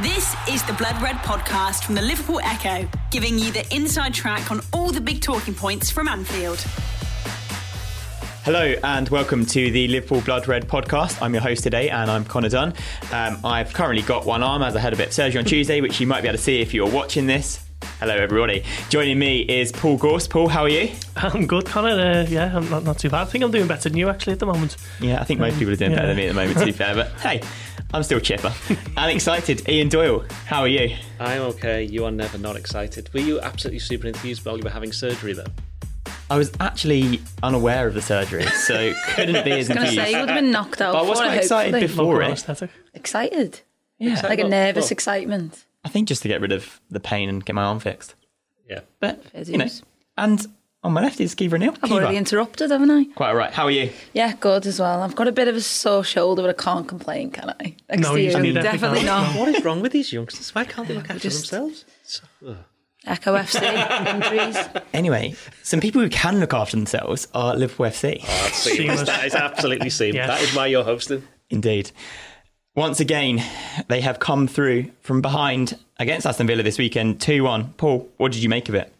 This is the Blood Red podcast from the Liverpool Echo, giving you the inside track on all the big talking points from Anfield. Hello and welcome to the Liverpool Blood Red podcast. I'm your host today and I'm Connor Dunn. Um, I've currently got one arm as I had a bit of surgery on Tuesday, which you might be able to see if you're watching this. Hello, everybody. Joining me is Paul Gorst. Paul, how are you? I'm good, Connor. Uh, yeah, I'm not, not too bad. I think I'm doing better than you actually at the moment. Yeah, I think most people are doing better than me at the moment, to be fair. But hey, I'm still chipper and excited. Ian Doyle, how are you? I'm okay. You are never not excited. Were you absolutely super enthused while you were having surgery, though? I was actually unaware of the surgery, so couldn't be as I was going to enthused. say, you would have been knocked out. But I was for quite it, excited hopefully. before Local it. anaesthetic. Excited? Yeah, Like a nervous well. excitement. I think just to get rid of the pain and get my arm fixed. Yeah. But Fair you know, dues. and on my left is Kiva Neal. I've already interrupted, haven't I? Quite right. How are you? Yeah, good as well. I've got a bit of a sore shoulder, but I can't complain, can I? Next No, to you you, definitely definitely can't. What is wrong with these youngsters? Why can't they look after Just- themselves? So- ugh. Echo FC injuries. Anyway, some people who can look after themselves are Liverpool FC. Oh, that's seamless. Seamless. That is absolutely seamless. Yes. That is why you're hosting. Indeed. Once again, they have come through from behind against Aston Villa this weekend, 2 1. Paul, what did you make of it?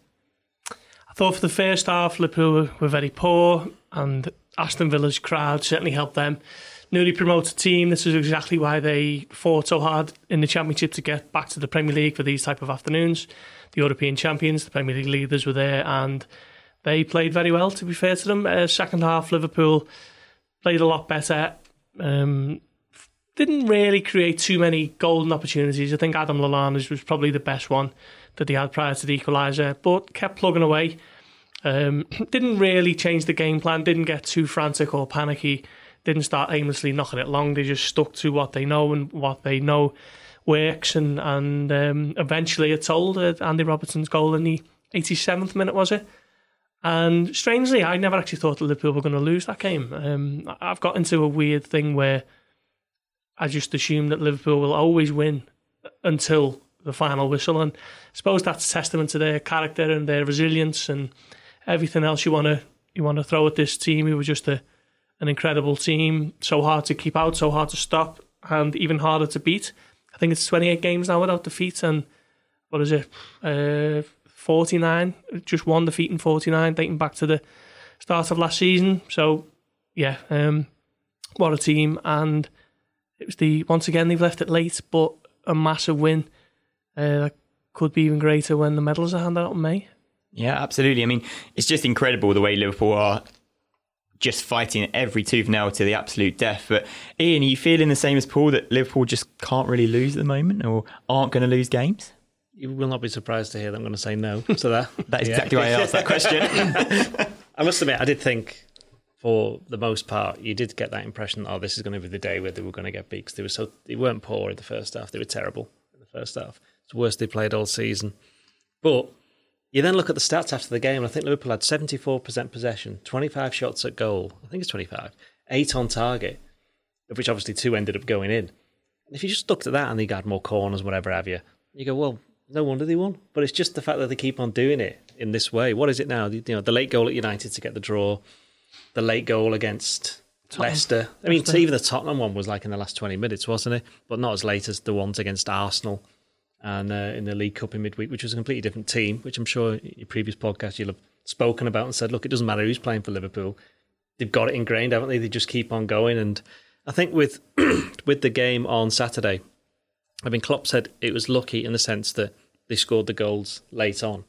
I thought for the first half, Liverpool were, were very poor, and Aston Villa's crowd certainly helped them. Newly promoted team, this is exactly why they fought so hard in the Championship to get back to the Premier League for these type of afternoons. The European champions, the Premier League leaders were there, and they played very well, to be fair to them. Uh, second half, Liverpool played a lot better. Um, didn't really create too many golden opportunities. I think Adam Lallana's was probably the best one that he had prior to the equaliser, but kept plugging away. Um, didn't really change the game plan, didn't get too frantic or panicky, didn't start aimlessly knocking it long. They just stuck to what they know and what they know works, and, and um, eventually it told uh, Andy Robertson's goal in the 87th minute, was it? And strangely, I never actually thought that Liverpool were going to lose that game. Um, I've got into a weird thing where I just assume that Liverpool will always win until the final whistle. And I suppose that's a testament to their character and their resilience and everything else you want to you want to throw at this team. It was just a an incredible team, so hard to keep out, so hard to stop, and even harder to beat. I think it's 28 games now without defeat, and what is it? Uh, 49, just one defeat in 49, dating back to the start of last season. So, yeah, um, what a team! And it was the once again they've left it late, but a massive win. Uh, that could be even greater when the medals are handed out in May. Yeah, absolutely. I mean, it's just incredible the way Liverpool are just fighting every tooth and nail to the absolute death. But Ian, are you feeling the same as Paul that Liverpool just can't really lose at the moment or aren't going to lose games? You will not be surprised to hear that I'm going to say no to that. That is Yeah. exactly why I asked that question. I must admit, I did think, for the most part, you did get that impression. Oh, this is going to be the day where they were going to get beat because they were so they weren't poor in the first half. They were terrible in the first half. The worst they played all season. But you then look at the stats after the game, and I think Liverpool had 74% possession, 25 shots at goal. I think it's 25, eight on target, of which obviously two ended up going in. And if you just looked at that and they had more corners, whatever have you, you go, well, no wonder they won. But it's just the fact that they keep on doing it in this way. What is it now? You know, the late goal at United to get the draw, the late goal against Leicester. I mean, even the Tottenham one was like in the last 20 minutes, wasn't it? But not as late as the ones against Arsenal and uh, in the League Cup in midweek, which was a completely different team, which I'm sure in your previous podcast you'll have spoken about and said, look, it doesn't matter who's playing for Liverpool. They've got it ingrained, haven't they? They just keep on going. And I think with with the game on Saturday, I mean, Klopp said it was lucky in the sense that they scored the goals late on,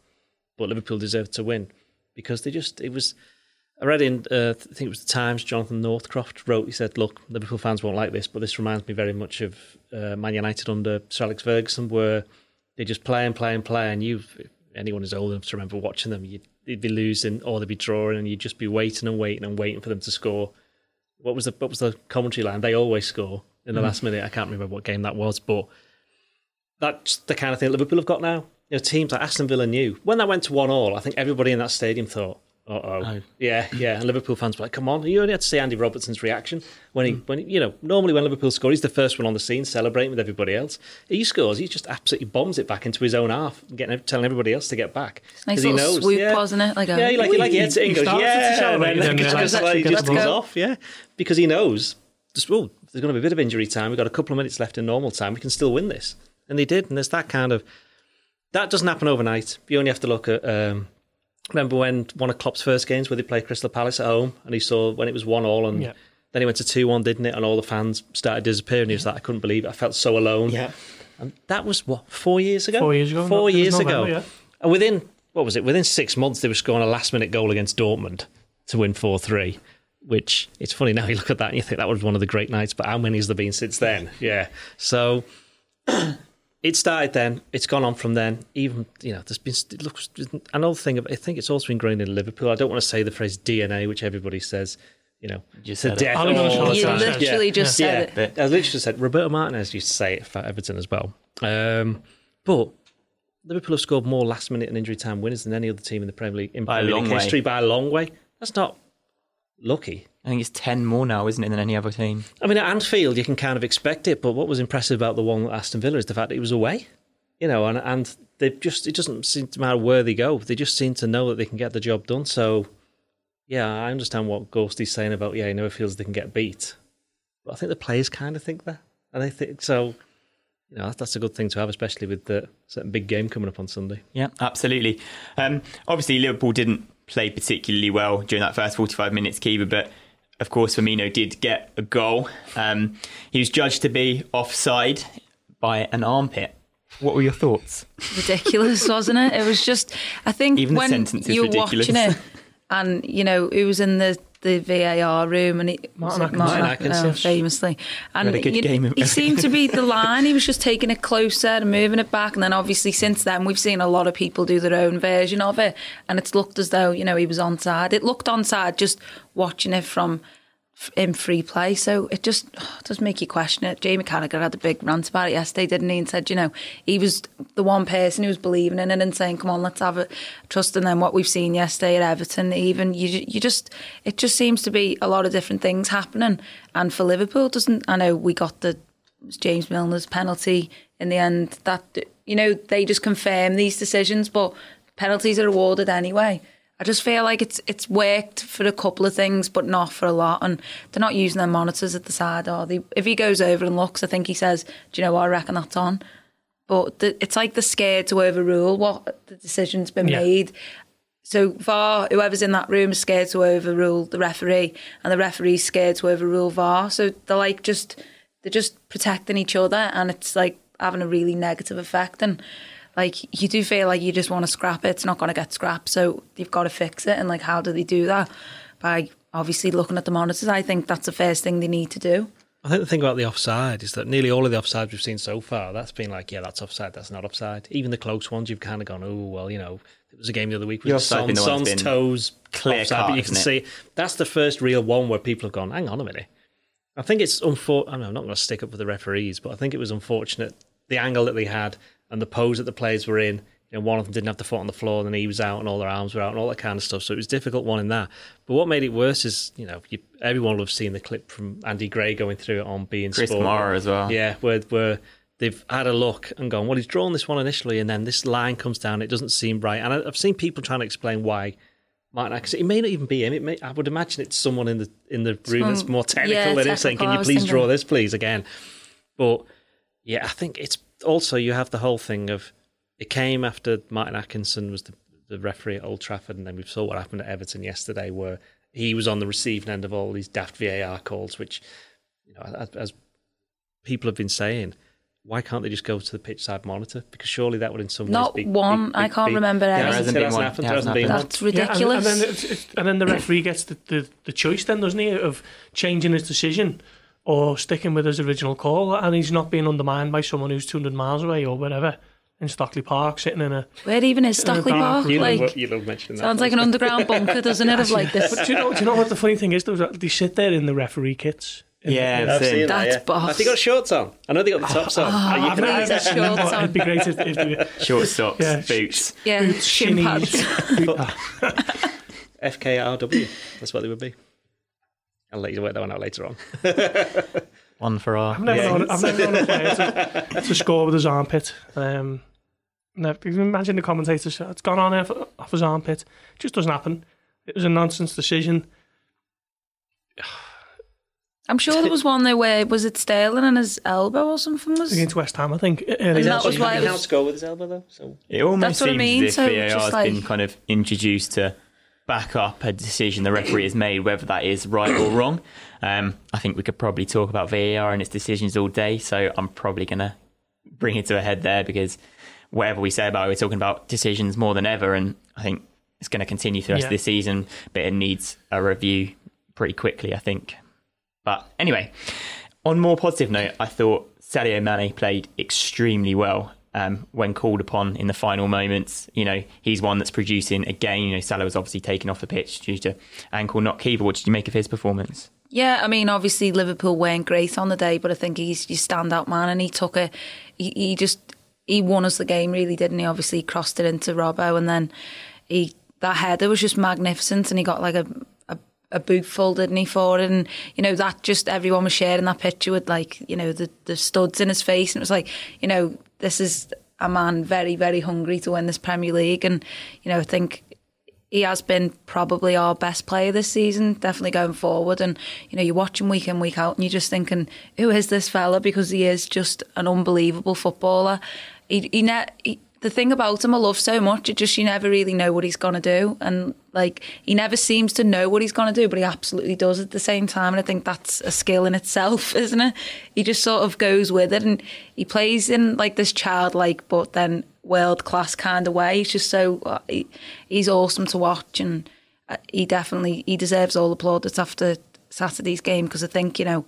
but Liverpool deserved to win because they just it was. I read in uh, I think it was the Times. Jonathan Northcroft wrote. He said, "Look, Liverpool fans won't like this, but this reminds me very much of uh, Man United under Sir Alex Ferguson, where they just play and play and play, and you, anyone is old enough to remember watching them, you'd, they'd be losing or they'd be drawing, and you'd just be waiting and waiting and waiting for them to score. What was the what was the commentary line? They always score in the last minute. I can't remember what game that was, but that's the kind of thing Liverpool have got now. You know, teams like Aston Villa knew when that went to one all. I think everybody in that stadium thought, "Uh oh, yeah, yeah." And Liverpool fans were like, "Come on!" You only had to see Andy Robertson's reaction when he, when you know, normally when Liverpool score, he's the first one on the scene, celebrating with everybody else. He scores, he just absolutely bombs it back into his own half, getting telling everybody else to get back Nice 'Cause he little knows, swoop, yeah. wasn't it? Like a, yeah, he like, he like he hits it and he goes, started to yeah, celebrate and and then then just, just, like, he just goes go. off, yeah, because he knows, just, well, there's going to be a bit of injury time. We've got a couple of minutes left in normal time. We can still win this. and they did. And there's that kind of that doesn't happen overnight. You only have to look at. Um, remember when one of Klopp's first games where they played Crystal Palace at home, and he saw when it was one all, and Yeah. then he went to two one, didn't it? And all the fans started disappearing. He was like, I couldn't believe it. I felt so alone. Yeah. And that was what four years ago. Four years ago. Four It was years November, ago. yeah. And within what was it? Within six months, they were scoring a last minute goal against Dortmund to win four three. Which it's funny now you look at that and you think that was one of the great nights. But how many has there been since then? Yeah. So it started then. It's gone on from then. Even you know, there's been it looks another thing. I think it's also ingrained in Liverpool. I don't want to say the phrase DNA, which everybody says. You know, Just to said death Ali all You time. said it. literally just Yeah. said it. But I literally said Roberto Martinez used to say it for Everton as well. Um, but Liverpool have scored more last minute and injury time winners than any other team in the Premier League in By a Premier long League way. history by a long way. That's not lucky. I think it's 10 more now, isn't it, than any other team? I mean, at Anfield, you can kind of expect it, but what was impressive about the one at Aston Villa is the fact that it was away. You know, and and they just it doesn't seem to matter where they go. They just seem to know that they can get the job done. So, yeah, I understand what Gorsty's saying about yeah, he never feels they can get beat. But I think the players kind of think that, and they think so. You know, that's a good thing to have, especially with the certain big game coming up on Sunday. Yeah, absolutely. Um, obviously, Liverpool didn't play particularly well during that first 45 minutes, Kiva, but of course, Firmino did get a goal. Um, he was judged to be offside by an armpit. What were your thoughts? ridiculous, wasn't it? It was just, I think Even the when sentence is you're ridiculous. watching it, and you know, it was in the the VAR room, and it was Martin it Atkinson. Martin Martin Atkinson, Atkinson. famously, and Had a good you- game he seemed to be the line. He was just taking it closer and moving it back, and then obviously since then we've seen a lot of people do their own version of it, and it's looked as though you know he was onside. It looked onside just watching it from in free play. So it just oh, does make you question it. Jamie Carragher had a big rant about it yesterday, didn't he? And said, you know, he was the one person who was believing in it and saying, "Come on, let's have it." Trust in them. What we've seen yesterday at Everton, even you, you just it just seems to be a lot of different things happening. And for Liverpool, doesn't I know we got the James Milner's penalty in the end. That you know they just confirm these decisions, but penalties are awarded anyway. I just feel like it's it's worked for a couple of things, but not for a lot. And they're not using their monitors at the side, Or they? If he goes over and looks, I think he says, "Do you know what? I reckon that's on." But the, it's like they're scared to overrule what the decision's been Yeah. made. So VAR, whoever's in that room is scared to overrule the referee, and the referee's scared to overrule VAR. So they're like just they're just protecting each other, and it's like having a really negative effect. And like you do feel like you just want to scrap it. It's not going to get scrapped, so you've got to fix it. And like, how do they do that? By obviously looking at the monitors. I think that's the first thing they need to do. I think the thing about the offside is that nearly all of the offsides we've seen so far, that's been like, yeah, that's offside, that's not offside. Even the close ones, you've kind of gone, oh, well, you know, it was a game the other week The with offside Son, been the one that's toes clear offside, cut, but you can it? see that's the first real one where people have gone, hang on a minute. I think it's unfortunate. I'm not going to stick up for the referees, but I think it was unfortunate the angle that they had and the pose that the players were in. You know, one of them didn't have the foot on the floor, and then he was out, and all their arms were out, and all that kind of stuff. So it was a difficult one in that. But what made it worse is, you know, you, everyone will have seen the clip from Andy Gray going through it on beIN Chris Sport. Kamara as well. Yeah, where where they've had a look and gone, well, he's drawn this one initially, and then this line comes down. It doesn't seem right, and I, I've seen people trying to explain why. Martin Atkinson, it may not even be him. It may, I would imagine it's someone in the in the room that's more technical yeah, than him saying, "Can you was please thinking. draw this, please?" Again, but yeah, I think it's also you have the whole thing of it came after Martin Atkinson was the, the referee at Old Trafford, and then we saw what happened at Everton yesterday, where he was on the receiving end of all these daft VAR calls, which you know, as, as people have been saying, why can't they just go to the pitch side monitor? Because surely that would in some Not ways be, one. be- I can't be- remember Yeah, any. it hasn't, There hasn't hasn't been one. There hasn't It been one. That's Yeah, and- ridiculous. and, then it's, it's, and then the referee gets the, the, the choice then, doesn't he, of changing his decision or sticking with his original call, and he's not being undermined by someone who's 200 miles away or whatever in Stockley Park, sitting in a. Where even is Stockley dark Park? room. You love, Like you love mentioning that. sounds like an underground bunker, doesn't it? Of like this. But do you know? Do you know what the funny thing is? Though, they sit there in the referee kits. Yeah, in- I've I've seen seen That's that, yeah. boss. Have they got shorts on? I know they got the tops on. Ah, Are you I've gonna- never- shorts on. It'd be great if, if they, Short socks, Yeah. boots. Yeah, Boots, shin pads. FKRW. That's what they would be. I'll let you work that one out later on. One for our. I've never, known, I've never known a player to, to score with his armpit. Um, never, can imagine the commentator say, it's gone on off, off his armpit. It just doesn't happen. It was a nonsense decision. I'm sure there was one there where was it Sterling and his elbow or something was. against West Ham, I think. early And that was why it was- to go with his elbow though. So It almost That's what I seems mean, as if just VAR has like- been kind of introduced to back up a decision the referee has made, whether that is right or wrong. Um, I think we could probably talk about VAR and its decisions all day, so I'm probably going to bring it to a head there because whatever we say about it, we're talking about decisions more than ever, and I think it's going to continue for the rest Yeah. of this season, but it needs a review pretty quickly, I think. But anyway, on more positive note, I thought Sadio Mane played extremely well um, when called upon in the final moments. You know, he's one that's producing again. You know, Salah was obviously taken off the pitch due to ankle knock. Kiva, what did you make of his performance? Yeah, I mean, obviously Liverpool weren't great on the day, but I think he's your standout man, and he took a, he, he just he won us the game, really, didn't he? Obviously, he crossed it into Robbo, and then he that header was just magnificent, and he got like a. a boot full, didn't he, for it? And, you know, that just everyone was sharing that picture with, like, you know, the, the studs in his face. And it was like, you know, this is a man very, very hungry to win this Premier League. And, you know, I think he has been probably our best player this season, definitely going forward. And you know, you watch him week in, week out, and you're just thinking, who is this fella? Because he is just an unbelievable footballer. He, he, ne- he the thing about him I love so much, it just you never really know what he's gonna do, and like he never seems to know what he's gonna do, but he absolutely does at the same time. And I think that's a skill in itself, isn't it? He just sort of goes with it, and he plays in like this childlike, but then world class kind of way. He's just so uh, he, he's awesome to watch, and uh, he definitely he deserves all the plaudits after Saturday's game because I think you know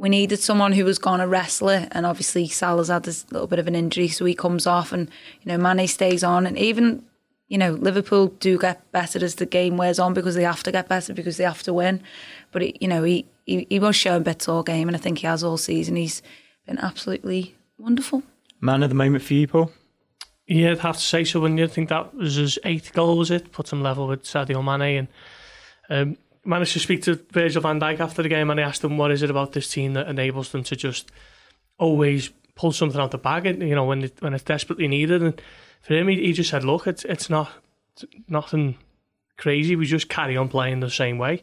we needed someone who was going to wrestle it, and obviously Salah's had this little bit of an injury, so he comes off, and you know Mane stays on, and even you know Liverpool do get better as the game wears on because they have to get better because they have to win, but it, you know he, he he was showing bits all game, and I think he has all season. He's been absolutely wonderful. Man of the moment for you, Paul? Yeah, I'd have to say so. When you think that was his eighth goal, was it? Put him level with Sadio Mane, and um, managed to speak to Virgil van Dijk after the game, and I asked him what is it about this team that enables them to just always pull something out the bag, you know when it, when it's desperately needed. And for him, he, he just said, "Look, it's it's not it's nothing crazy. We just carry on playing the same way,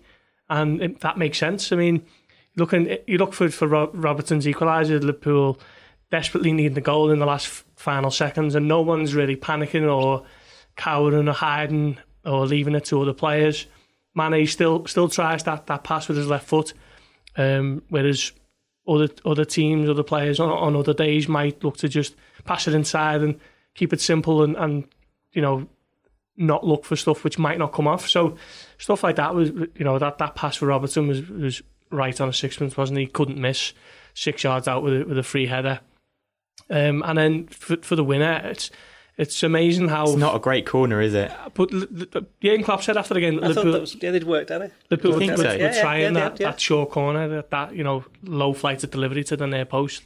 and it, that makes sense. I mean, looking you look for for Rob, Robertson's equaliser, Liverpool desperately needing the goal in the last final seconds, and no one's really panicking or cowering or hiding or leaving it to other players. Mane still still tries that, that pass with his left foot, um, whereas other other teams, other players on, on other days might look to just pass it inside and keep it simple and, and you know not look for stuff which might not come off. So stuff like that was you know that, that pass for Robertson was was right on a sixpence, wasn't he? Couldn't miss six yards out with a, with a free header. Um, and then for, for the winner, it's it's amazing how. It's not a great corner, is it? Uh, but L- L- Jurgen Klopp said after the game, I thought that was yeah, they'd worked at it. Liverpool You think were, so? were Yeah, yeah, trying yeah, that, yeah. that short corner, that, that you know low flight of delivery to the near post.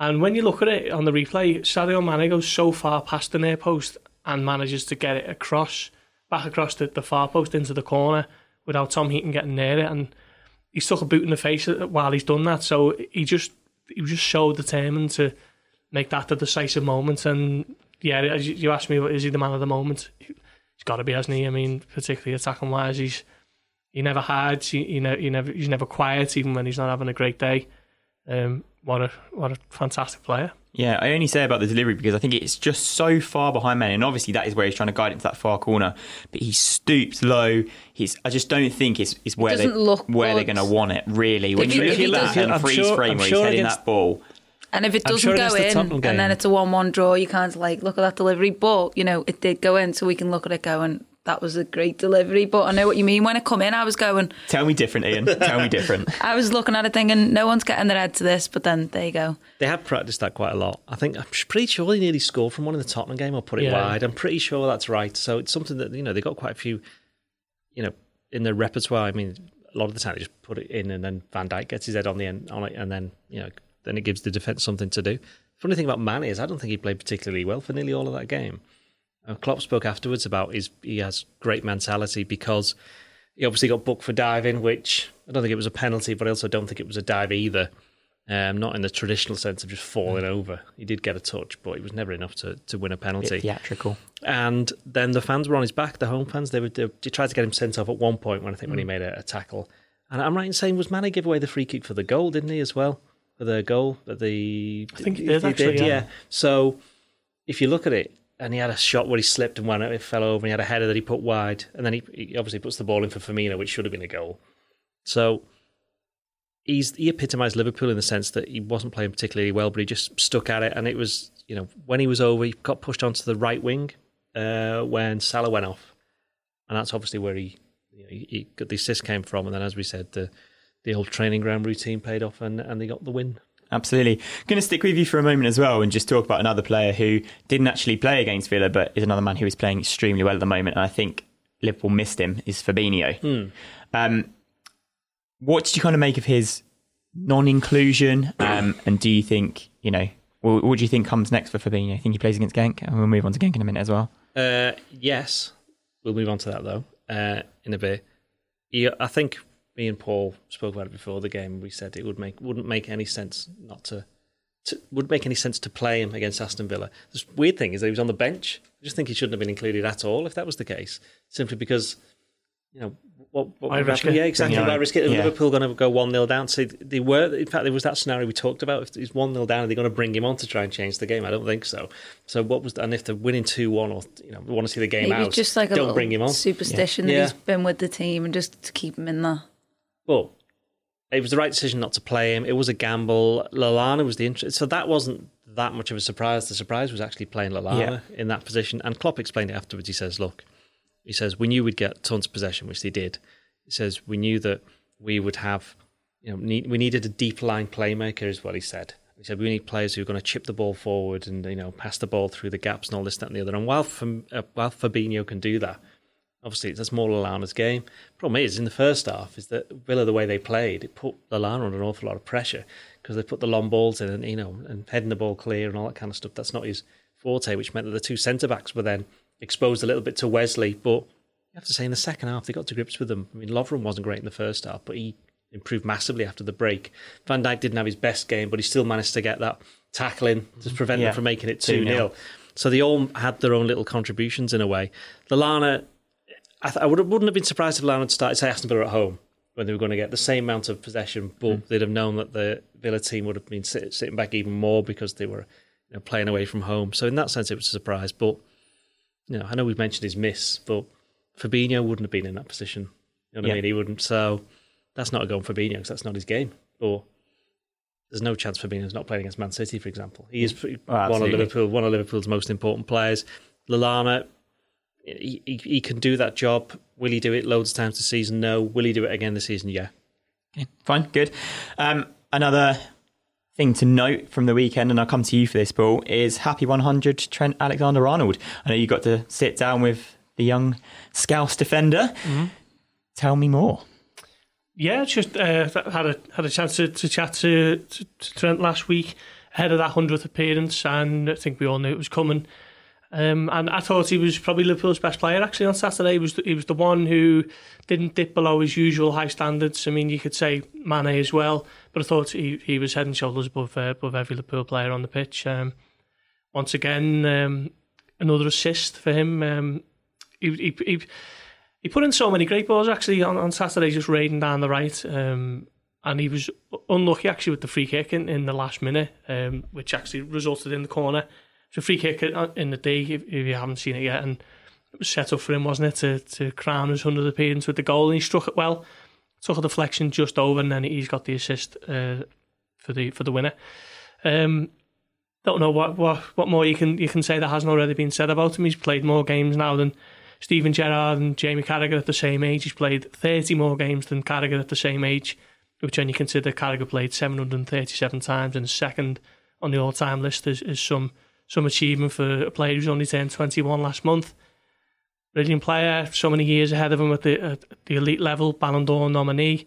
And when you look at it on the replay, Sadio Mane goes so far past the near post and manages to get it across, back across the, the far post into the corner without Tom Heaton getting near it. And he's took a boot in the face uh, while he's done that. So he just he was just so determined to make that the decisive moment. And yeah, as you- you asked me, is he the man of the moment? He's got to be, hasn't he? I mean, particularly attacking wise, he's he never hides. He, he, ne- he never he's never quiet, even when he's not having a great day. Um, what a what a fantastic player. Yeah, I only say about the delivery because I think it's just so far behind Mane, and obviously that is where he's trying to guide it to that far corner. But he stoops low. He's I just don't think it's, it's where they doesn't look where they're going to want it really. When If you he- look if at that and I'm freeze sure- frame I'm where sure he's heading against- that ball, And if it doesn't sure go against the in, and then it's a one-one draw, you can't like look at that delivery. But you know, it did go in, so we can look at it going. That was a great delivery. But I know what you mean. When it come in, I was going. tell me different, Ian. tell me different. I was looking at it thinking, no one's getting their head to this. But then there you go. They have practiced that quite a lot. I think I'm pretty sure they nearly scored from one in the Tottenham game or put it Yeah. wide. I'm pretty sure that's right. So it's something that you know they got quite a few, you know, in their repertoire. I mean, a lot of the time they just put it in, and then Van Dijk gets his head on the end on it, and then you know, then it gives the defense something to do. Funny thing about Mane is I don't think he played particularly well for nearly all of that game. Uh, Klopp spoke afterwards about his he has great mentality because he obviously got booked for diving, which I don't think it was a penalty, but I also don't think it was a dive either. Um, not in the traditional sense of just falling over. He did get a touch, but it was never enough to, to win a Bit penalty. theatrical. And then the fans were on his back, the home fans. They, were, they, they tried to get him sent off at one point when I think when he made a, a tackle. And I'm right in saying was Mane give away the free kick for the goal, didn't he as well? For the goal that the I think he did, actually, yeah. So if you look at it, and he had a shot where he slipped and went, it fell over, and he had a header that he put wide, and then he, he obviously puts the ball in for Firmino, which should have been a goal. So he's he epitomised Liverpool in the sense that he wasn't playing particularly well, but he just stuck at it, and it was you know when he was over, he got pushed onto the right wing uh, when Salah went off, and that's obviously where he, you know, he, he got the assist came from, and then as we said, the the old training ground routine paid off, and and they got the win. Absolutely. Going to stick with you for a moment as well and just talk about another player who didn't actually play against Villa, but is another man who is playing extremely well at the moment. And I think Liverpool missed him, is Fabinho. Hmm. Um, what did you kind of make of his non inclusion? Um, and do you think, you know, what, what do you think comes next for Fabinho? I think he plays against Genk, and we'll move on to Genk in a minute as well. Uh, yes, we'll move on to that though uh, in a bit. He, I think me and Paul spoke about it before the game. We said it would make wouldn't make any sense not to, to would make any sense to play him against Aston Villa. The weird thing is that he was on the bench. I just think he shouldn't have been included at all if that was the case. Simply because you know what, what Why would risk happen? it? Yeah, exactly. Yeah. Why risk it? Yeah. Liverpool going to go one 0 down. So they were. In fact, there was that scenario we talked about. If he's one 0 down, are they going to bring him on to try and change the game? I don't think so. So what was? And if they're winning two one, or you know, want to see the game Maybe out, just like a don't little bring him on. superstition Yeah. that he's been with the team and just to keep him in there. But it was the right decision not to play him. It was a gamble. Lallana was the interest, so that wasn't that much of a surprise. The surprise was actually playing Lallana in that position. And Klopp explained it afterwards. He says, "Look, he says we knew we'd get tons of possession, which they did. He says we knew that we would have, you know, need, we needed a deep line playmaker, is what he said. He said we need players who are going to chip the ball forward and you know pass the ball through the gaps and all this, that, and the other. And while Fam- uh, while Fabinho can do that, obviously that's more Lallana's game. Problem is, in the first half, is that Villa the way they played, it put Lallana under an awful lot of pressure because they put the long balls in and you know and heading the ball clear and all that kind of stuff. That's not his forte, which meant that the two centre backs were then exposed a little bit to Wesley. But you have to say, in the second half, they got to grips with them. I mean, Lovren wasn't great in the first half, but he improved massively after the break. Van Dijk didn't have his best game, but he still managed to get that tackling to prevent Yeah. them from making it 2-0. So they all had their own little contributions in a way. Lallana, I, th- I would, wouldn't have been surprised if Lallana had started, say, Aston Villa at home when they were going to get the same amount of possession, but mm. they'd have known that the Villa team would have been sit, sitting back even more because they were you know, playing away from home. So in that sense, it was a surprise. But you know, I know we've mentioned his miss, but Fabinho wouldn't have been in that position. You know what Yeah. I mean? He wouldn't. So that's not a goal for Fabinho because that's not his game. Or there's no chance Fabinho's not playing against Man City, for example. He is Oh, one of. Liverpool, one of Liverpool's most important players. Lallana, he, he, he can do that job. Will he do it loads of times this season? No. Will he do it again this season? Yeah. Okay, fine, good. Um, another thing to note from the weekend, and I'll come to you for this, Paul, is happy 100 Trent Alexander Arnold. I know you got to sit down with the young Scouse defender. Tell me more. Yeah, just uh, had a had a chance to, to chat to, to, to Trent last week ahead of that hundredth appearance, and I think we all knew it was coming. Um, and I thought he was probably Liverpool's best player actually on Saturday. He was the, he was the one who didn't dip below his usual high standards. I mean, you could say Mane as well, but I thought he, he was head and shoulders above uh, above every Liverpool player on the pitch. Um, once again, um, another assist for him. Um, he, he, he he put in so many great balls actually on, on Saturday, just raiding down the right. Um, and he was unlucky actually with the free kick in, in the last minute, um, which actually resulted in the corner. It's a free kick in the day if, if you haven't seen it yet, and it was set up for him, wasn't it, to, to crown his hundredth appearance with the goal, and he struck it well. Took a deflection just over, and then he's got the assist uh, for the for the winner. Um, don't know what, what what more you can you can say that hasn't already been said about him. He's played more games now than Steven Gerrard and Jamie Carragher at the same age. He's played 30 more games than Carragher at the same age, which when you consider Carragher played 737 times and second on the all-time list is, is some some achievement for a player who's only turned 21 last month. Brilliant player, so many years ahead of him at the at the elite level, Ballon d'Or nominee.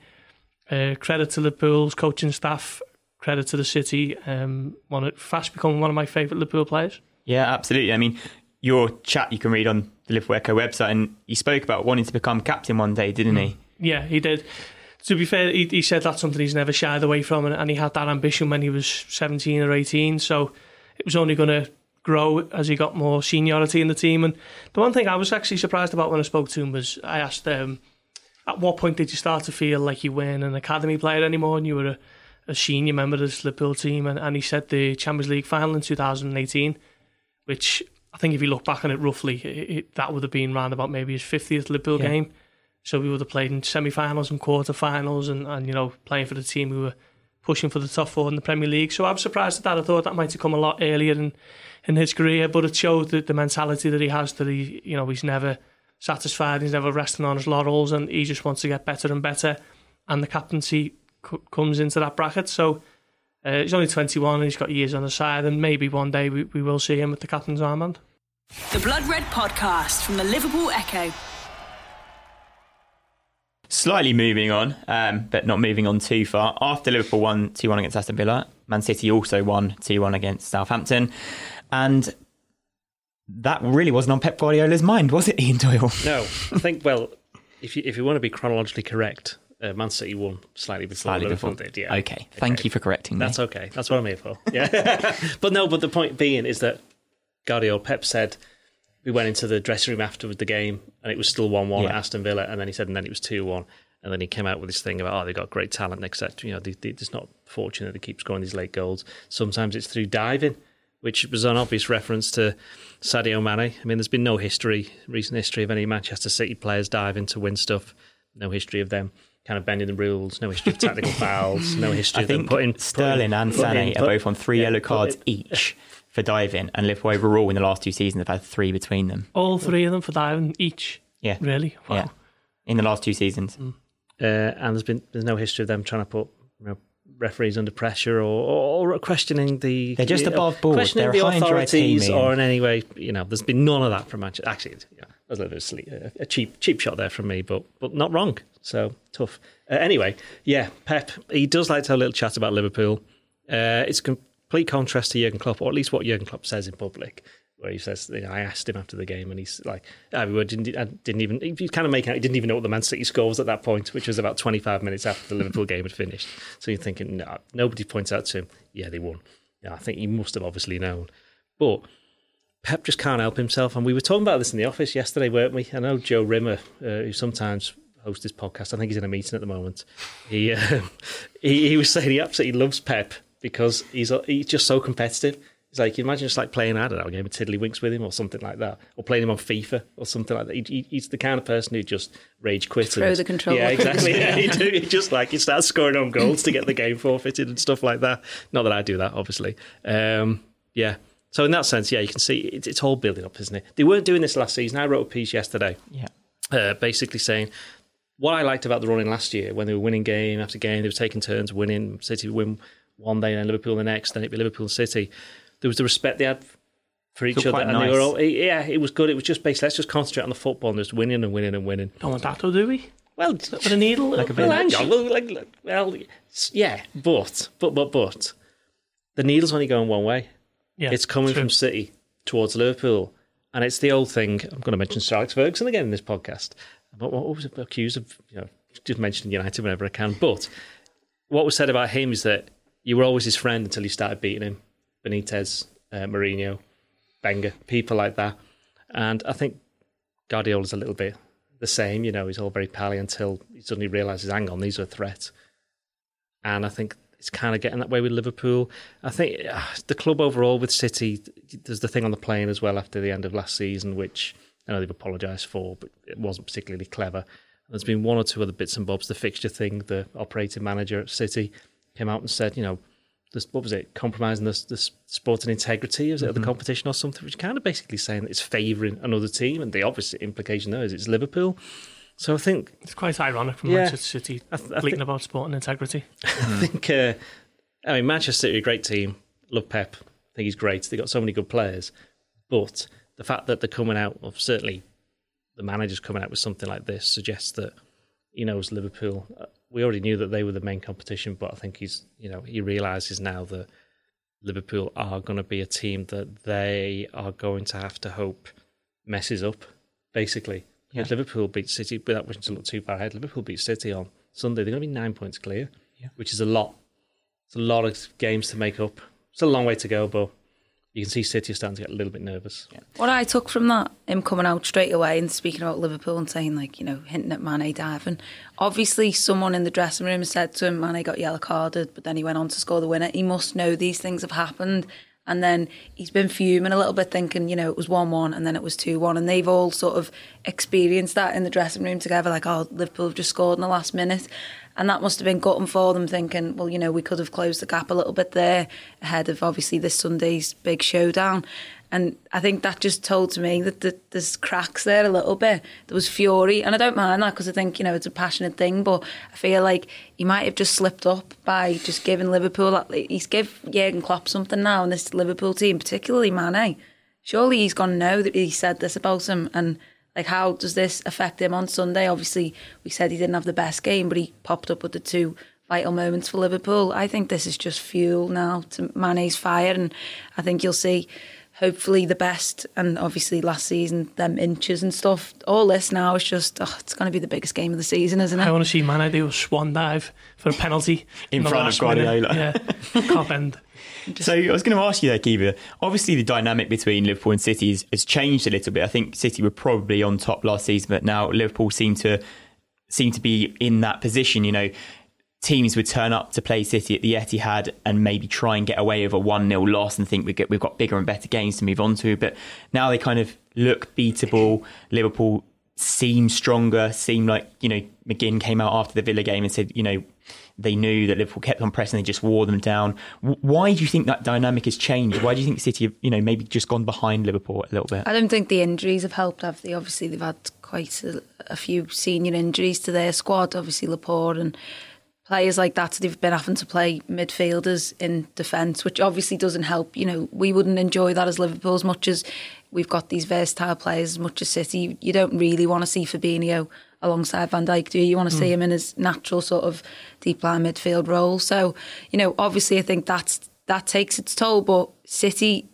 Uh, credit to Liverpool's coaching staff, credit to the city. Um, one of, fast becoming one of my favourite Liverpool players. Yeah, absolutely. I mean, your chat you can read on the Liverpool Echo website, and he spoke about wanting to become captain one day, didn't he? Yeah, he did. To be fair, he, he said that's something he's never shied away from, and, and he had that ambition when he was 17 or 18. So it was only going to grow as he got more seniority in the team. And the one thing I was actually surprised about when I spoke to him was I asked um, at what point did you start to feel like you weren't an academy player anymore and you were a, a senior member of the Liverpool team? And, and he said the Champions League final in 2018, which I think if you look back on it roughly, it, it, that would have been round about maybe his 50th Liverpool Yeah. game. So we would have played in semi-finals and quarter-finals, and, and you know playing for the team who were pushing for the top four in the Premier League. So I'm surprised at that. I thought that might have come a lot earlier in in his career, but it showed the, the mentality that he has. That he, you know, he's never satisfied. He's never resting on his laurels, and he just wants to get better and better. And the captaincy c- comes into that bracket. So uh, he's only 21 and he's got years on his side, and maybe one day we, we will see him with the captain's armband. The Blood Red Podcast from the Liverpool Echo. Slightly moving on, um, but not moving on too far. After Liverpool won 2 1 against Aston Villa, Man City also won 2 1 against Southampton. And that really wasn't on Pep Guardiola's mind, was it, Ian Doyle? No, I think, well, if you, if you want to be chronologically correct, uh, Man City won slightly before Slightly Liverpool before. did. Yeah. Okay, thank you for correcting me. That's okay. That's what I'm here for. Yeah. but no, but the point being is that Guardiola Pep said we went into the dressing room after the game and it was still 1 1 at Aston Villa. And then he said, and then it was 2 1. And then he came out with this thing about, oh, they've got great talent, etc. You know, they, they, it's not fortunate they keep scoring these late goals. Sometimes it's through diving, which was an obvious reference to Sadio Mane. I mean, there's been no history, recent history of any Manchester City players diving to win stuff. No history of them kind of bending the rules. No history of technical fouls. No history I of them think putting Sterling putting- and putting Sané are both on three yeah, yellow cards it- each for diving, and Liverpool overall in the last two seasons have had three between them. All three of them for diving each. Yeah, Really? Wow. yeah, in the last two seasons. uh, and there's been there's no history of them trying to put you know, referees under pressure or, or, or questioning the They're just you above board. questioning They're the a high and dry authorities or in any way you know there's been none of that from Manchester actually yeah, that was a little bit of sleep, a, a cheap cheap shot there from me but but not wrong so tough uh, anyway yeah Pep he does like to have a little chat about Liverpool uh, it's a complete contrast to Jurgen Klopp or at least what Jurgen Klopp says in public where he says, you know, I asked him after the game, and he's like, I didn't, I didn't even, he kind of making out, he didn't even know what the Man City score was at that point, which was about 25 minutes after the Liverpool game had finished. So you're thinking, no, nobody points out to him, yeah, they won. Yeah, I think he must have obviously known. But Pep just can't help himself. And we were talking about this in the office yesterday, weren't we? I know Joe Rimmer, uh, who sometimes hosts this podcast, I think he's in a meeting at the moment. He, uh, he, he was saying he absolutely loves Pep because he's, he's just so competitive. It's like, you imagine just like playing, I don't know, a game of Tiddlywinks with him or something like that, or playing him on FIFA or something like that. He, he, he's the kind of person who just rage quits. Throw and- the controller. Yeah, exactly. Yeah, he, do, he just like, he starts scoring on goals to get the game forfeited and stuff like that. Not that I do that, obviously. Um, yeah. So in that sense, yeah, you can see it, it's all building up, isn't it? They weren't doing this last season. I wrote a piece yesterday Yeah, uh, basically saying what I liked about the running last year when they were winning game after game, they were taking turns winning. City would win one day, and then Liverpool the next, then it'd be Liverpool City. There was the respect they had for each So other, quite and they were all yeah, it was good. It was just basically let's just concentrate on the football and just winning and winning and winning. Don't want that though, do we? Well, With a needle? Like a bit- hang on. Well, like, like, well, yeah, but but but but the needle's only going one way. Yeah, It's coming true. from City towards Liverpool. And it's the old thing. I'm going to mention Sir Alex Ferguson again in this podcast. But what was accused of, you know, just mentioning United whenever I can. But what was said about him is that you were always his friend until you started beating him. Benitez, uh, Mourinho, Wenger, people like that. And I think Guardiola's a little bit the same. You know, he's all very pally until he suddenly realises, hang on, these are a threat. And I think it's kind of getting that way with Liverpool. I think uh, the club overall with City, there's the thing on the plane as well after the end of last season, which I know they've apologised for, but it wasn't particularly clever. There's been one or two other bits and bobs. The fixture thing, the operating manager at City came out and said, you know, this, what was it, compromising the, the sporting integrity of the competition or something, which kind of basically saying that it's favouring another team. And the obvious implication there is it's Liverpool. So I think It's quite ironic from Yeah. Manchester City I th- I bleating think- about sport and integrity. I think, uh, I mean, Manchester City are a great team. Love Pep. I think he's great. They've got so many good players. But the fact that they're coming out, of certainly the manager's coming out with something like this, suggests that he knows Liverpool. Uh, We already knew that they were the main competition, but I think he's, you know, he realizes now that Liverpool are going to be a team that they are going to have to hope messes up, basically. Yeah. If Liverpool beat City, without wishing to look too far ahead, Liverpool beat City on Sunday. They're going to be nine points clear, Yeah. which is a lot. It's a lot of games to make up. It's a long way to go, but you can see City are starting to get a little bit nervous. What I took from that, him coming out straight away and speaking about Liverpool and saying, like, you know, hinting at Mane diving. Obviously, someone in the dressing room said to him, Mane got yellow carded, but then he went on to score the winner. He must know these things have happened. And then he's been fuming a little bit, thinking, you know, it was 1 1 and then it was 2 1. And they've all sort of experienced that in the dressing room together, like, oh, Liverpool have just scored in the last minute. And that must have been gutting for them, thinking, well, you know, we could have closed the gap a little bit there ahead of obviously this Sunday's big showdown. And I think that just told to me that the, there's cracks there a little bit. There was fury, and I don't mind that because I think you know it's a passionate thing. But I feel like he might have just slipped up by just giving Liverpool. He's give Jurgen Klopp something now, and this Liverpool team, particularly Mane. Surely he's gonna know that he said this about him, and like how does this affect him on Sunday? Obviously, we said he didn't have the best game, but he popped up with the two vital moments for Liverpool. I think this is just fuel now to Mane's fire, and I think you'll see hopefully the best. And obviously last season, them inches and stuff. All this now is just, oh, it's going to be the biggest game of the season, isn't it? I want to see Mane do a swan dive for a penalty in, the front of last Guardiola. minute. Yeah, top end. So I was going to ask you there, Kiva. Obviously, the dynamic between Liverpool and City has, has changed a little bit. I think City were probably on top last season, but now Liverpool seem to seem to be in that position. You know, teams would turn up to play City at the Etihad and maybe try and get away with a 1 0 loss and think we get, we've got bigger and better games to move on to. But now they kind of look beatable. Liverpool seem stronger, seem like, you know, McGinn came out after the Villa game and said, you know, they knew that Liverpool kept on pressing, they just wore them down. Why do you think that dynamic has changed? Why do you think City have, you know, maybe just gone behind Liverpool a little bit? I don't think the injuries have helped, have they? Obviously, they've had quite a, a few senior injuries to their squad, obviously Laporte and players like that, they've been having to play midfielders in defence, which obviously doesn't help. You know, we wouldn't enjoy that as Liverpool as much as we've got these versatile players, as much as City. You don't really want to see Fabinho alongside Van Dijk, do you? You want to mm. see him in his natural sort of deep line midfield role. So, you know, obviously I think that's that takes its toll, but City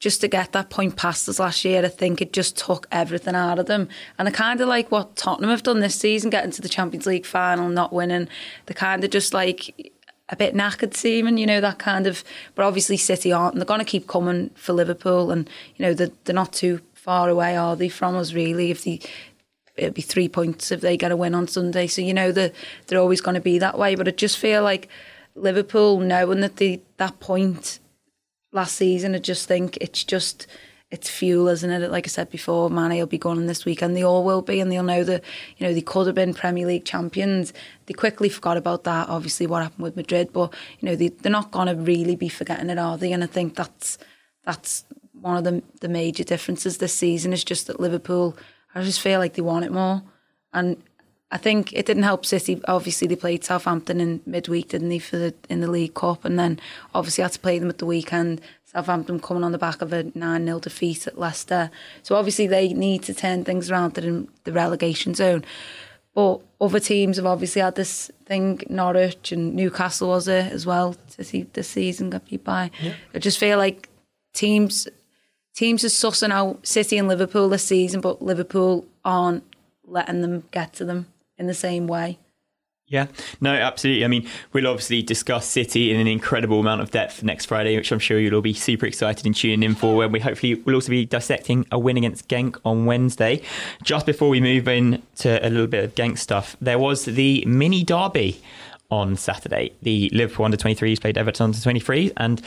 just to get that point past us last year, I think it just took everything out of them. And I kind of like what Tottenham have done this season, getting to the Champions League final, not winning. They're kind of just like a bit knackered seeming, you know, that kind of. But obviously, City aren't, and they're going to keep coming for Liverpool, and you know, they're, they're not too far away, are they, from us really? If they it'd be three points if they get a win on Sunday. So you know that they're always going to be that way. But I just feel like Liverpool knowing that the that point last season. I just think it's just it's fuel, isn't it? Like I said before, Mane will be going this weekend. they all will be, and they'll know that you know they could have been Premier League champions. They quickly forgot about that. Obviously, what happened with Madrid, but you know they, they're not going to really be forgetting it, are they? And I think that's that's one of the the major differences this season is just that Liverpool. I just feel like they want it more, and I think it didn't help City. Obviously, they played Southampton in midweek, didn't they, for the in the League Cup, and then obviously had to play them at the weekend. Southampton coming on the back of a nine 0 defeat at Leicester, so obviously they need to turn things around. They're in the relegation zone, but other teams have obviously had this thing. Norwich and Newcastle was it as well to see this season got beat by. Yeah. I just feel like teams teams are sussing out City and Liverpool this season, but Liverpool aren't letting them get to them in the same way. Yeah, no, absolutely. I mean, we'll obviously discuss City in an incredible amount of depth next Friday, which I'm sure you'll all be super excited and tuning in for. Where we hopefully will also be dissecting a win against Genk on Wednesday. Just before we move in to a little bit of Genk stuff, there was the mini derby on Saturday. The Liverpool under 23s played Everton under 23s, and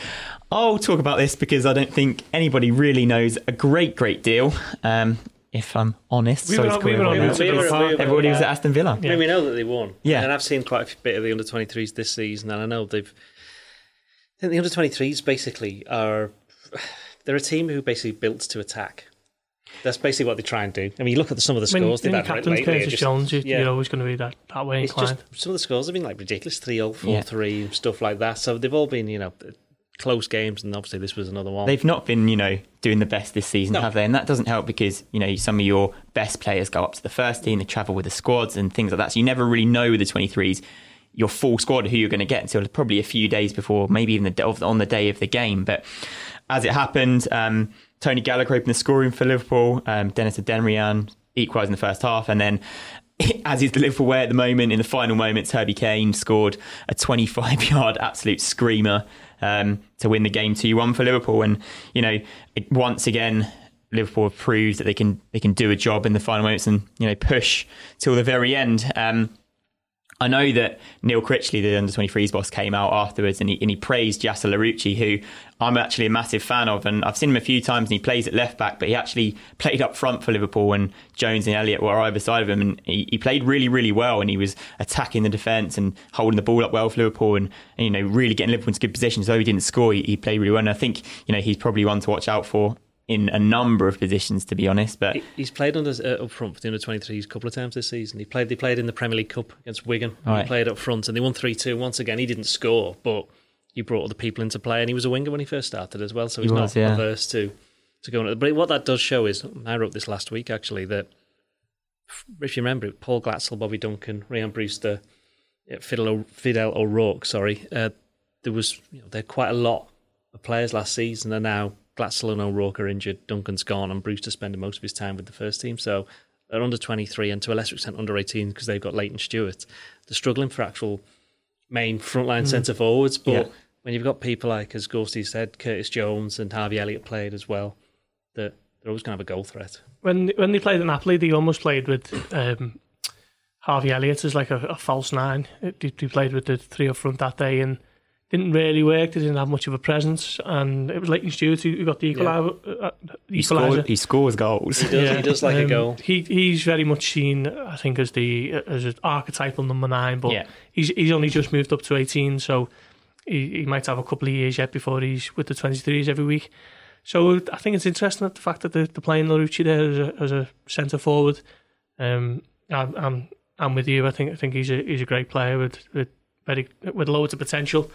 I'll talk about this because I don't think anybody really knows a great, great deal. Um, if I'm honest. We were, we were, we were, Everybody was at Aston Villa. Yeah. I mean, we know that they won. Yeah. And I've seen quite a bit of the under 23s this season, and I know they've. I think the under 23s basically are. They're a team who basically built to attack. That's basically what they try and do. I mean, you look at the, some of the scores when, they've had captain's lately. Just, Jones, yeah. you're always going to be that, that way inclined. Just, some of the scores have been like ridiculous 3 0, 4 3, stuff like that. So they've all been, you know, close games, and obviously this was another one. They've not been, you know, doing the best this season, no. have they? And that doesn't help because you know some of your best players go up to the first team, they travel with the squads and things like that. So you never really know with the twenty threes your full squad who you're going to get until probably a few days before, maybe even the on the day of the game. But as it happened, um, Tony Gallacher opened the scoring for Liverpool. Um, Dennis Adeniran equalised in the first half, and then as is the Liverpool way at the moment, in the final moments, Herbie Kane scored a 25 yard absolute screamer um, to win the game 2 1 for Liverpool. And, you know, once again, Liverpool have proved that they can they can do a job in the final moments and you know push till the very end. Um, I know that Neil Critchley, the under 23s boss, came out afterwards and he, and he praised Yasser Larouci, who I'm actually a massive fan of. And I've seen him a few times and he plays at left back, but he actually played up front for Liverpool and Jones and Elliott were either side of him. And he, he played really, really well. And he was attacking the defence and holding the ball up well for Liverpool and, and, you know, really getting Liverpool into good positions. Though he didn't score, he, he played really well. And I think, you know, he's probably one to watch out for in a number of positions, to be honest. But he's played under uh, up front for the under 23s a couple of times this season. He played. They played in the Premier League Cup against Wigan. Right. He played up front and they won three two. Once again, he didn't score, but he brought other people into play, and he was a winger when he first started as well. So he's he was, not yeah. averse to to going. But what that does show is, I wrote this last week actually that if you remember, Paul Glatzel, Bobby Duncan, Ryan Brewster, Fidel, Fidel O'Rourke. Sorry, uh, there was you know there quite a lot of players last season are now Glatzel and O'Rourke are injured, Duncan's gone, and Brewster spending most of his time with the first team. So they're under 23 and to a lesser extent under 18 because they've got Layton Stewart. They're struggling for actual main frontline mm. centre forwards. But yeah. when you've got people like, as Gorsty said, Curtis Jones and Harvey Elliott played as well, that they're always going to have a goal threat. When when they played at Napoli, they almost played with um, Harvey Elliott as like a, a false nine. They, they played with the three up front that day and didn't really work. They didn't have much of a presence, and it was Layton Stewart who got the equalizer. Yeah. Uh, he, scored, he scores goals. He does, yeah. he does like um, a goal. He he's very much seen, I think, as the as an archetypal number nine. But yeah. he's he's only just moved up to eighteen, so he, he might have a couple of years yet before he's with the twenty threes every week. So I think it's interesting that the fact that they're, they're playing Larouci there as a, as a centre forward. Um, I'm, I'm I'm with you. I think I think he's a he's a great player with with very with loads of potential.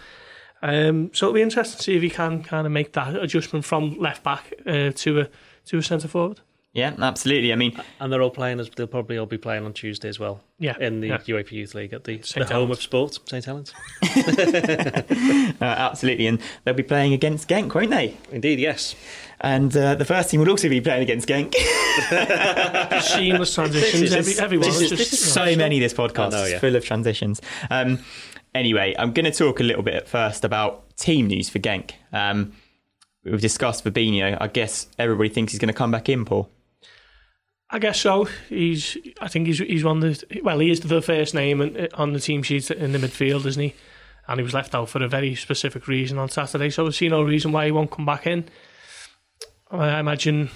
Um, so it'll be interesting to see if he can kind of make that adjustment from left back uh, to a to a centre forward. Yeah, absolutely. I mean, and they're all playing as they'll probably all be playing on Tuesday as well. Yeah, in the yeah. UEFA Youth League at the, the home of sport, St Helens. uh, absolutely, and they'll be playing against Genk, won't they? Indeed, yes. And uh, the first team will also be playing against Genk. Seamless transitions. Every, everyone. This is, just, so many. This podcast know, yeah. full of transitions. Um, Anyway, I'm going to talk a little bit at first about team news for Genk. Um, we've discussed Fabinho. I guess everybody thinks he's going to come back in, Paul. I guess so. He's. I think he's. He's one of the. Well, he is the first name on the team sheet in the midfield, isn't he? And he was left out for a very specific reason on Saturday. So I see no reason why he won't come back in. I imagine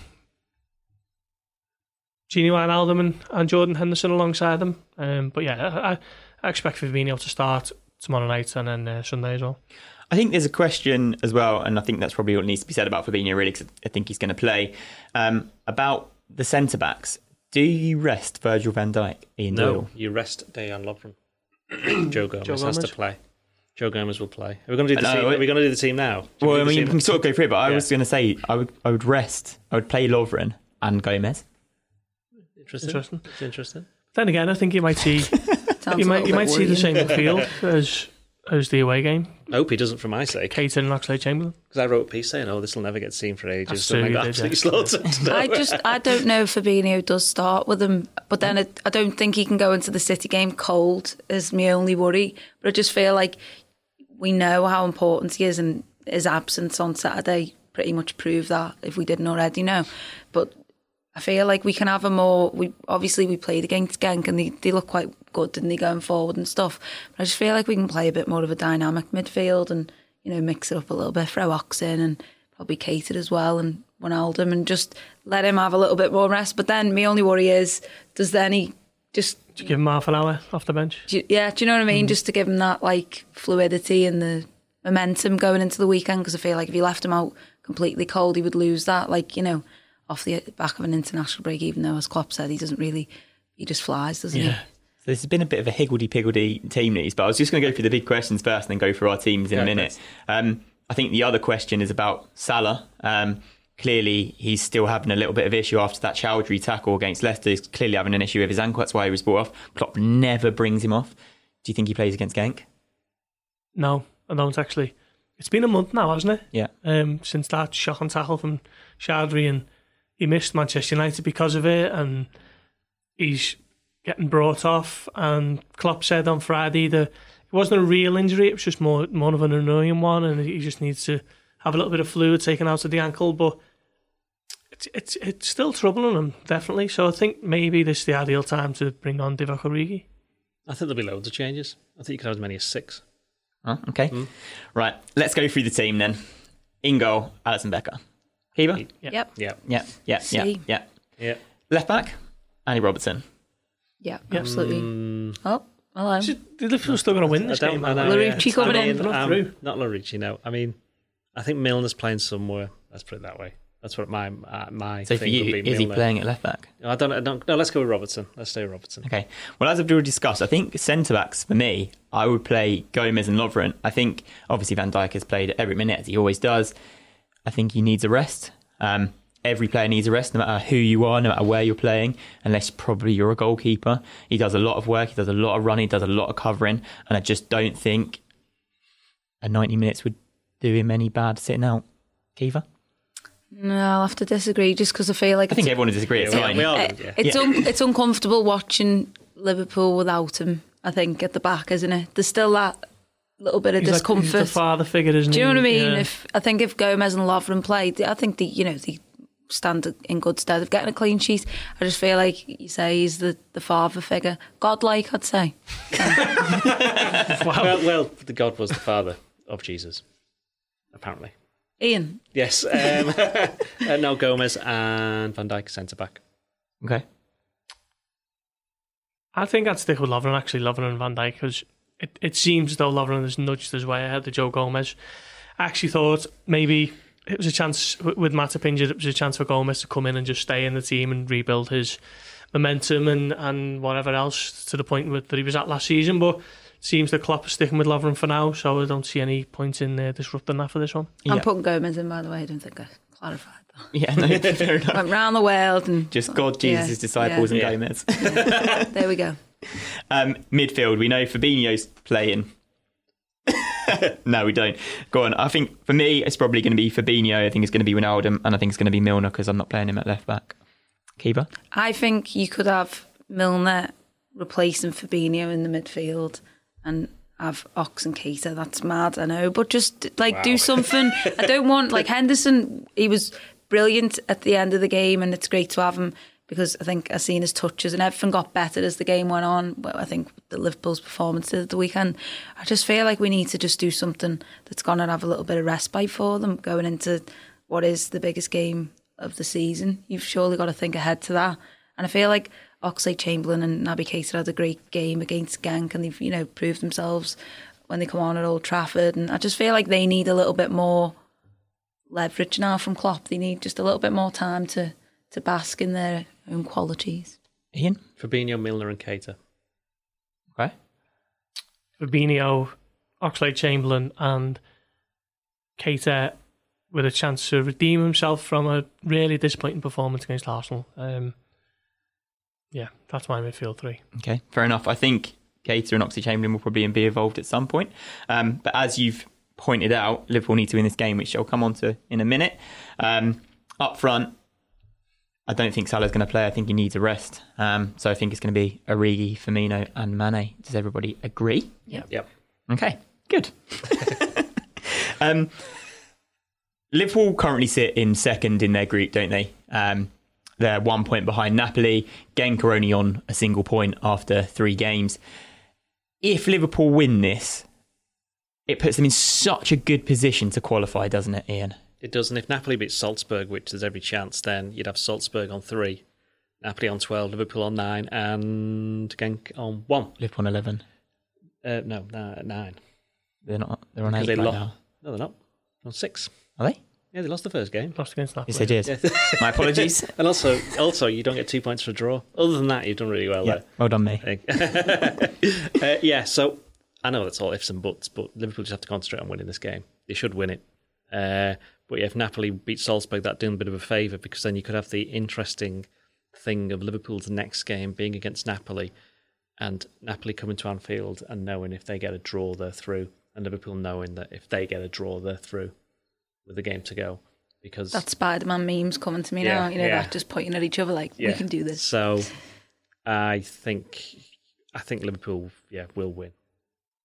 Gini Wijnaldum and, and Jordan Henderson alongside them. Um, but yeah, I, I expect Fabinho to start tomorrow night and then uh, Sunday as well. I think there's a question as well, and I think that's probably what needs to be said about Fabinho, really, because I think he's going to play. Um, about the centre backs, do you rest Virgil van Dijk? Ian no, Doyle? you rest Dejan Lovren. Joe Gomez, Joe Gomez has to play. Joe Gomez will play. Are we going to do the, team? Are we going to do the team now? Do well, I mean, you can sort of go through it, but I yeah. was going to say I would, I would rest. I would play Lovren and Gomez. Interesting. Interesting. It's interesting. Then again, I think you might see you might you might see the same field as as the away game. I hope he doesn't for my sake. Keita and Oxlade Chamberlain. Because I wrote a piece saying, "Oh, this will never get seen for ages." So I absolutely slaughtered. I just I don't know if Fabinho does start with him, but then it, I don't think he can go into the City game cold. Is my only worry. But I just feel like we know how important he is, and his absence on Saturday pretty much proved that if we didn't already know. But I feel like we can have a more. We obviously we played against Genk and they, they look quite good, didn't they, going forward and stuff. But I just feel like we can play a bit more of a dynamic midfield and you know mix it up a little bit. Throw Ox in and probably Keita as well and Wijnaldum and just let him have a little bit more rest. But then my only worry is does then he just to give him half an hour off the bench? Do you, yeah, do you know what I mean? Mm. Just to give him that like fluidity and the momentum going into the weekend because I feel like if you left him out completely cold, he would lose that. Like you know off the back of an international break, even though, as Klopp said, he doesn't really, he just flies, doesn't yeah. he? So this has been a bit of a higgledy-piggledy team news, but I was just going to go through the big questions first and then go through our teams in yeah, a minute. Um, I think the other question is about Salah. Um, clearly, he's still having a little bit of issue after that Choudhury tackle against Leicester. He's clearly having an issue with his ankle. That's why he was brought off. Klopp never brings him off. Do you think he plays against Genk? No, I don't actually. It's been a month now, hasn't it? Yeah. Um, since that shocking tackle from Choudhury and he missed Manchester United because of it, and he's getting brought off. And Klopp said on Friday that it wasn't a real injury; it was just more more of an annoying one, and he just needs to have a little bit of fluid taken out of the ankle. But it's it's it's still troubling him definitely. So I think maybe this is the ideal time to bring on Divock Origi. I think there'll be loads of changes. I think you could have as many as six. Oh, okay. Hmm. Right. Let's go through the team then. In goal, Alisson Becker. Keeper? Yep. Yep. Yep. Yeah, yeah, yeah, See. yeah. yeah. Left back, Andy Robertson. Yeah, absolutely. Oh, hello. The Liverpool's still going to win this I don't game. know. aren't they? Yeah. coming I in. mean, Not um, through. Not Larouci, no. I mean, I think Milner's playing somewhere. Let's put it that way. That's what my uh, my. So for you, would be is he playing at left back? I don't. I don't. No, let's go with Robertson. Let's stay with Robertson. Okay. Well, as I've already discussed, I think centre backs for me, I would play Gomez and Lovren. I think obviously Van Dijk has played every minute as he always does. I think he needs a rest. Um, every player needs a rest, no matter who you are, no matter where you're playing, unless probably you're a goalkeeper. He does a lot of work, he does a lot of running, he does a lot of covering, and I just don't think a 90 minutes would do him any bad sitting out. Kiva? No, I'll have to disagree just because I feel like I think everyone would disagree. It's Yeah, fine. we are. uh, yeah. it's, Yeah. un- it's uncomfortable watching Liverpool without him. I think at the back, isn't it? There's still that little bit of He's like- he's discomfort. the father figure, isn't Do you know what I mean? Yeah. If I think if Gomez and Lovren played, I think the you know the stand in good stead of getting a clean sheet. I just feel like you say he's the, the father figure, godlike. I'd say. Well, well, the God was the father of Jesus, apparently. Ian, Yes. Um, uh, no, Gomez and Van Dijk centre back. Okay. I think I'd stick with Lovren, actually, Lovren and Van Dijk, because it, it seems as though Lovren has nudged his way ahead of Joe Gomez. I actually thought maybe it was a chance, with with Matip injured, it was a chance for Gomez to come in and just stay in the team and rebuild his momentum and, and whatever else to the point with, that he was at last season. But it seems the Klopp is sticking with Lovren for now, so I don't see any point in uh, disrupting that for this one. Yeah. I'm putting Gomez in. By the way, I don't think I clarified that. Yeah, no, fair enough. Went round the world and Just God, Jesus, Yeah, disciples, yeah. and Gomez. there we go. Um, midfield, we know Fabinho's playing. no, we don't. Go on. I think for me, it's probably going to be Fabinho. I think it's going to be Ronaldo, and I think it's going to be Milner because I'm not playing him at left back. Keeper. I think you could have Milner replacing Fabinho in the midfield and have Ox and Keita. That's mad, I know, but just like do something. I don't want like Henderson. He was brilliant at the end of the game, and it's great to have him because I think I seen his touches and everything got better as the game went on. Well, I think the Liverpool's performance did at the weekend. I just feel like we need to just do something that's going to have a little bit of respite for them going into what is the biggest game of the season. You've surely got to think ahead to that. And I feel like Oxlade Chamberlain and Naby Keita had a great game against Genk and they've, you know, proved themselves when they come on at Old Trafford. And I just feel like they need a little bit more leverage now from Klopp. They need just a little bit more time to, to bask in their own qualities. Ian. Fabinho, Milner, and Keita. Okay. Fabinho, Oxlade Chamberlain, and Keita with a chance to redeem himself from a really disappointing performance against Arsenal. Um, yeah, that's my midfield three. Okay. Fair enough. I think Keita and Oxlade Chamberlain will probably be involved at some point. Um, but as you've pointed out, Liverpool need to win this game, which I'll come on to in a minute. Um, up front, I don't think Salah's going to play. I think he needs a rest. Um, so I think it's going to be Origi, Firmino, and Mane. Does everybody agree? Yep. Okay, good. um, Liverpool currently sit in second in their group, don't they? Um, they're one point behind Napoli. Genk are only on a single point after three games. If Liverpool win this, it puts them in such a good position to qualify, doesn't it, Ian? It does. And if Napoli beats Salzburg, which there's every chance, then you'd have Salzburg on three, Napoli on 12, Liverpool on nine, and Genk on one. Liverpool on 11. Uh, no, no, nine. They're not. They're on eight they right lost. now. No, they're not. They're on six. Are they? Yeah, they lost the first game. Lost against Napoli. Yes, they did. My apologies. And also, also, you don't get two points for a draw. Other than that, you've done really well yeah, there. well done, me. Uh, yeah, so I know that's all ifs and buts, but Liverpool just have to concentrate on winning this game. They should win it. Uh, but yeah, if Napoli beat Salzburg, that'd do them a bit of a favour because then you could have the interesting thing of Liverpool's next game being against Napoli and Napoli coming to Anfield and knowing if they get a draw, they're through, and Liverpool knowing that if they get a draw, they're through with the game to go. Because That Spider Man meme's coming to me Yeah, now. You know, yeah. that just pointing at each other like, we can do this. So I think I think Liverpool, yeah, will win.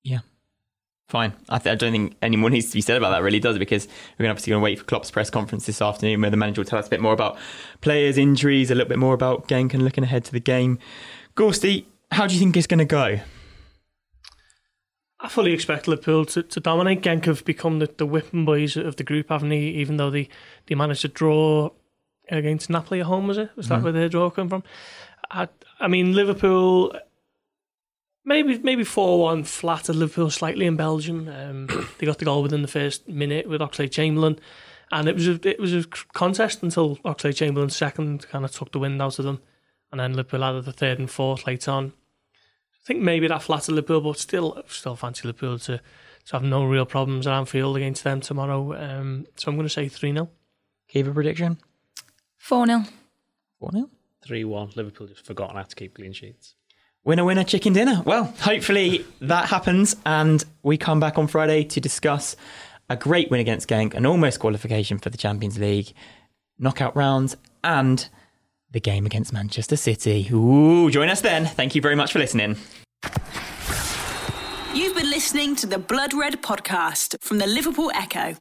Yeah. Fine. I, th- I don't think any more needs to be said about that, really, does it? Because we're going to obviously going to wait for Klopp's press conference this afternoon where the manager will tell us a bit more about players' injuries, a little bit more about Genk and looking ahead to the game. Gorsty, how do you think it's going to go? I fully expect Liverpool to, to dominate. Genk have become the, the whipping boys of the group, haven't they? Even though they, they managed to draw against Napoli at home, was it? Was that mm-hmm. where their draw came from? I, I mean, Liverpool maybe maybe four one flat at Liverpool slightly in Belgium. Um, they got the goal within the first minute with Oxlade Chamberlain, and it was a, it was a contest until Oxlade Chamberlain's second kind of took the wind out of them, and then Liverpool added the third and fourth late on. I think maybe that flat at Liverpool, but still still fancy Liverpool to to have no real problems at Anfield against them tomorrow. Um, so I'm going to say three 0 Keep a prediction. Four 0 Four 0 Three one. Liverpool just forgotten how to keep clean sheets. Winner, winner, chicken dinner. Well, hopefully that happens and we come back on Friday to discuss a great win against Genk, an almost qualification for the Champions League, knockout rounds, and the game against Manchester City. Ooh, join us then. Thank you very much for listening. You've been listening to the Blood Red podcast from the Liverpool Echo.